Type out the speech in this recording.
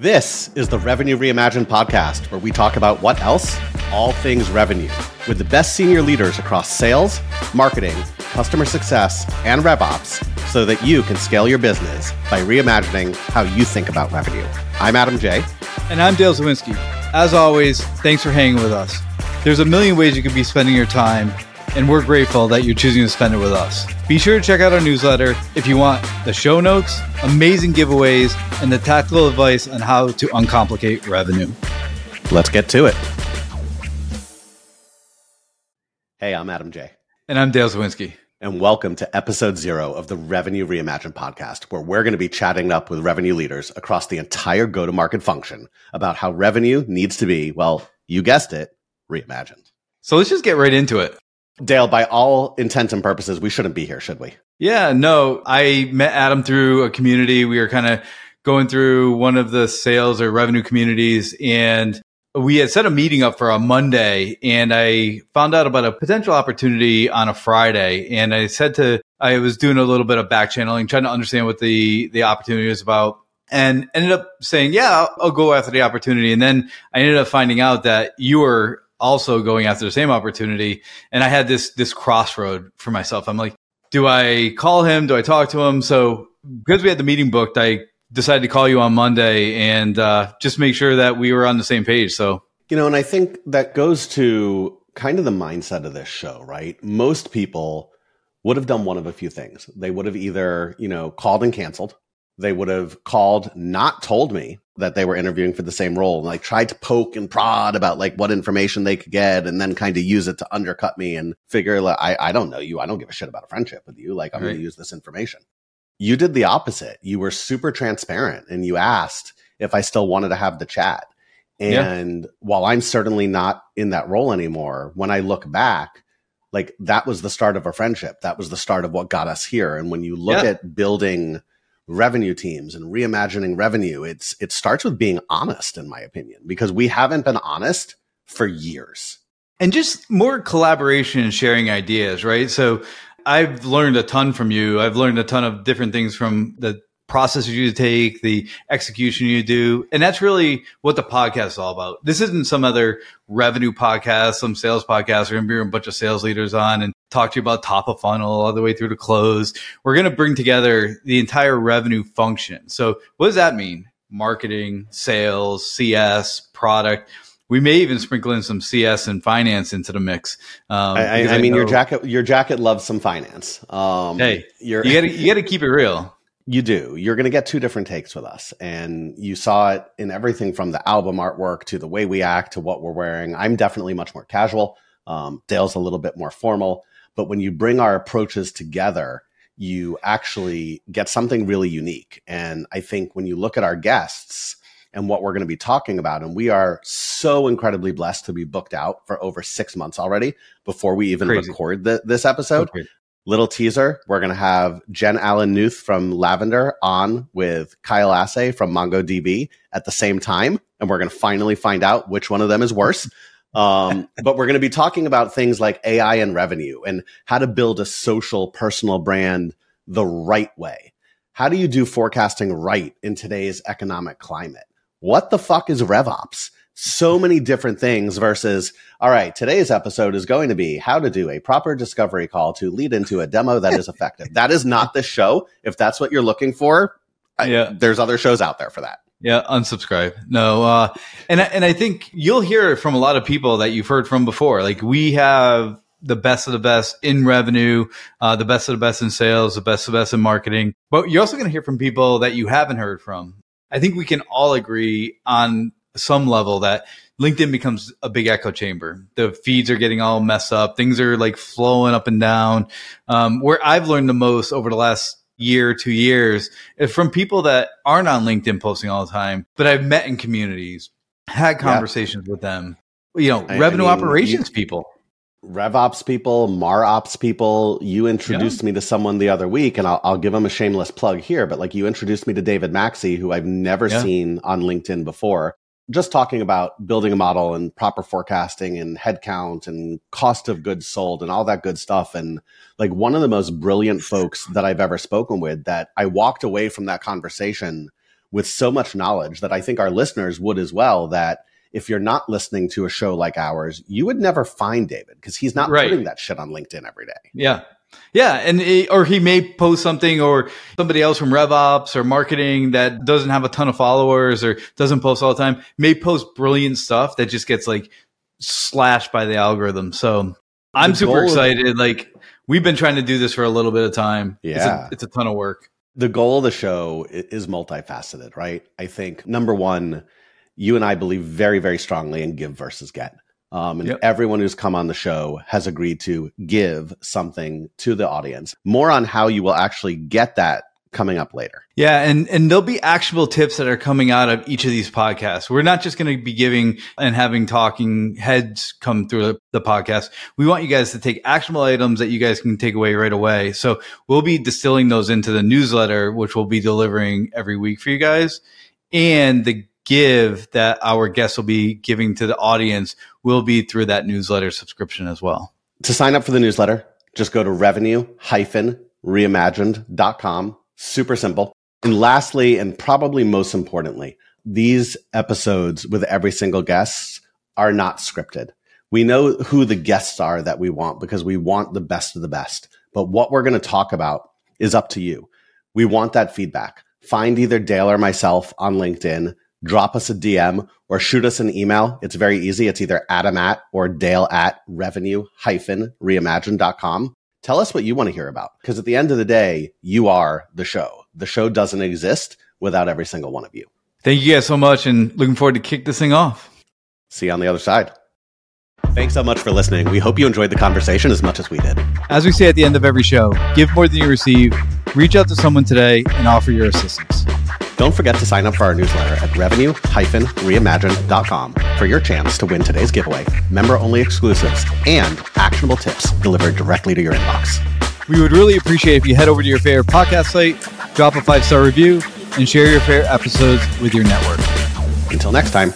This is the Revenue Reimagined podcast, where we talk about what else? All things revenue, with the best senior leaders across sales, marketing, customer success, and RevOps, so that you can scale your business by reimagining how you think about revenue. I'm Adam Jay. And I'm Dale Zwizinski. As always, thanks for hanging with us. There's a million ways you could be spending your time, and we're grateful that you're choosing to spend it with us. Be sure to check out our newsletter if you want the show notes, amazing giveaways, and the tactical advice on how to uncomplicate revenue. Let's get to it. Hey, I'm Adam Jay. And I'm Dale Zwizinski. And welcome to episode zero of the Revenue Reimagined podcast, where we're going to be chatting up with revenue leaders across the entire go to market function about how revenue needs to be, well, you guessed it, reimagined. So let's just get right into it. Dale, by all intents and purposes, we shouldn't be here, should we? Yeah, no. I met Adam through a community. We were kind of going through one of the sales or revenue communities and we had set a meeting up for a Monday and I found out about a potential opportunity on a Friday. And I said to, I was doing a little bit of back channeling, trying to understand what the, the opportunity was about and ended up saying, yeah, I'll, I'll go after the opportunity. And then I ended up finding out that you were also going after the same opportunity. And I had this, this crossroad for myself. I'm like, do I call him? Do I talk to him? So because we had the meeting booked, I decided to call you on Monday and uh, just make sure that we were on the same page. So, you know, and I think that goes to kind of the mindset of this show, right? Most people would have done one of a few things. They would have either, you know, called and canceled. They would have called, not told me that they were interviewing for the same role, and like tried to poke and prod about like what information they could get and then kind of use it to undercut me and figure, like, I, I don't know you. I don't give a shit about a friendship with you. Like, I'm right. going to use this information you did the opposite. You were super transparent and you asked if I still wanted to have the chat. And yeah. while I'm certainly not in that role anymore, when I look back, like that was the start of a friendship. That was the start of what got us here. And when you look yeah. at building revenue teams and reimagining revenue, it's it starts with being honest, in my opinion, because we haven't been honest for years. And just more collaboration and sharing ideas, right? So I've learned a ton from you. I've learned a ton of different things from the processes you take, the execution you do. And that's really what the podcast is all about. This isn't some other revenue podcast, some sales podcast. We're going to bring a bunch of sales leaders on and talk to you about top of funnel all the way through to close. We're going to bring together the entire revenue function. So what does that mean? Marketing, sales, CS, product we may even sprinkle in some CS and finance into the mix. Um, I, I, I, mean, your jacket, your jacket loves some finance. Um, hey, you got to you got to keep it real. You do. You're going to get two different takes with us, and you saw it in everything from the album artwork to the way we act to what we're wearing. I'm definitely much more casual. Um, Dale's a little bit more formal, but when you bring our approaches together, you actually get something really unique. And I think when you look at our guests and what we're going to be talking about. And we are so incredibly blessed to be booked out for over six months already before we even Crazy. record the, this episode. Okay. Little teaser, we're going to have Jen Allen Knuth from Lavender on with Kyle Asay from MongoDB at the same time. And we're going to finally find out which one of them is worse. Um, but we're going to be talking about things like AI and revenue and how to build a social personal brand the right way. How do you do forecasting right in today's economic climate? what the fuck is RevOps? So many different things versus, all right, today's episode is going to be how to do a proper discovery call to lead into a demo that is effective. that is not the show. If that's what you're looking for, yeah. I, there's other shows out there for that. Yeah, unsubscribe. No, uh, and and I think you'll hear from a lot of people that you've heard from before. Like we have the best of the best in revenue, uh, the best of the best in sales, the best of the best in marketing. But you're also going to hear from people that you haven't heard from. I think we can all agree on some level that LinkedIn becomes a big echo chamber. The feeds are getting all messed up. Things are like flowing up and down. Um, where I've learned the most over the last year, two years is from people that aren't on LinkedIn posting all the time, but I've met in communities, had conversations yeah. with them, you know, I, revenue I mean, operations you, people. RevOps people, MarOps people. You introduced yeah. me to someone the other week, and I'll, I'll, give them a shameless plug here. But like, you introduced me to David Maxey, who I've never yeah. seen on LinkedIn before. Just talking about building a model and proper forecasting and headcount and cost of goods sold and all that good stuff. And like, one of the most brilliant folks that I've ever spoken with. That I walked away from that conversation with so much knowledge that I think our listeners would as well. That if you're not listening to a show like ours, you would never find David because he's not right. putting that shit on LinkedIn every day. Yeah. Yeah, and it, or he may post something, or somebody else from RevOps or marketing that doesn't have a ton of followers or doesn't post all the time may post brilliant stuff that just gets like slashed by the algorithm. So I'm super excited. Like we've been trying to do this for a little bit of time. Yeah, it's a, it's a ton of work. The goal of the show is multifaceted, right? I think number one, you and I believe very, very strongly in give versus get. Um, and yep. everyone who's come on the show has agreed to give something to the audience. More on how you will actually get that coming up later. Yeah, and and there'll be actionable tips that are coming out of each of these podcasts. We're not just going to be giving and having talking heads come through the, the, podcast. We want you guys to take actionable items that you guys can take away right away. So we'll be distilling those into the newsletter, which we'll be delivering every week for you guys. And the give that our guests will be giving to the audience will be through that newsletter subscription as well. To sign up for the newsletter, just go to revenue reimagined.com. Super simple. And lastly, and probably most importantly, these episodes with every single guest are not scripted. We know who the guests are that we want because we want the best of the best. But what we're going to talk about is up to you. We want that feedback. Find either Dale or myself on LinkedIn drop us a DM or shoot us an email. It's very easy. It's either Adam at or Dale at revenue hyphen reimagine.com. Tell us what you want to hear about. Because at the end of the day, you are the show. The show doesn't exist without every single one of you. Thank you guys so much and looking forward to kick this thing off. See you on the other side. Thanks so much for listening. We hope you enjoyed the conversation as much as we did. As we say at the end of every show, give more than you receive, reach out to someone today, and offer your assistance. Don't forget to sign up for our newsletter at revenue-reimagined.com for your chance to win today's giveaway, member-only exclusives, and actionable tips delivered directly to your inbox. We would really appreciate if you head over to your favorite podcast site, drop a five-star review, and share your favorite episodes with your network. Until next time.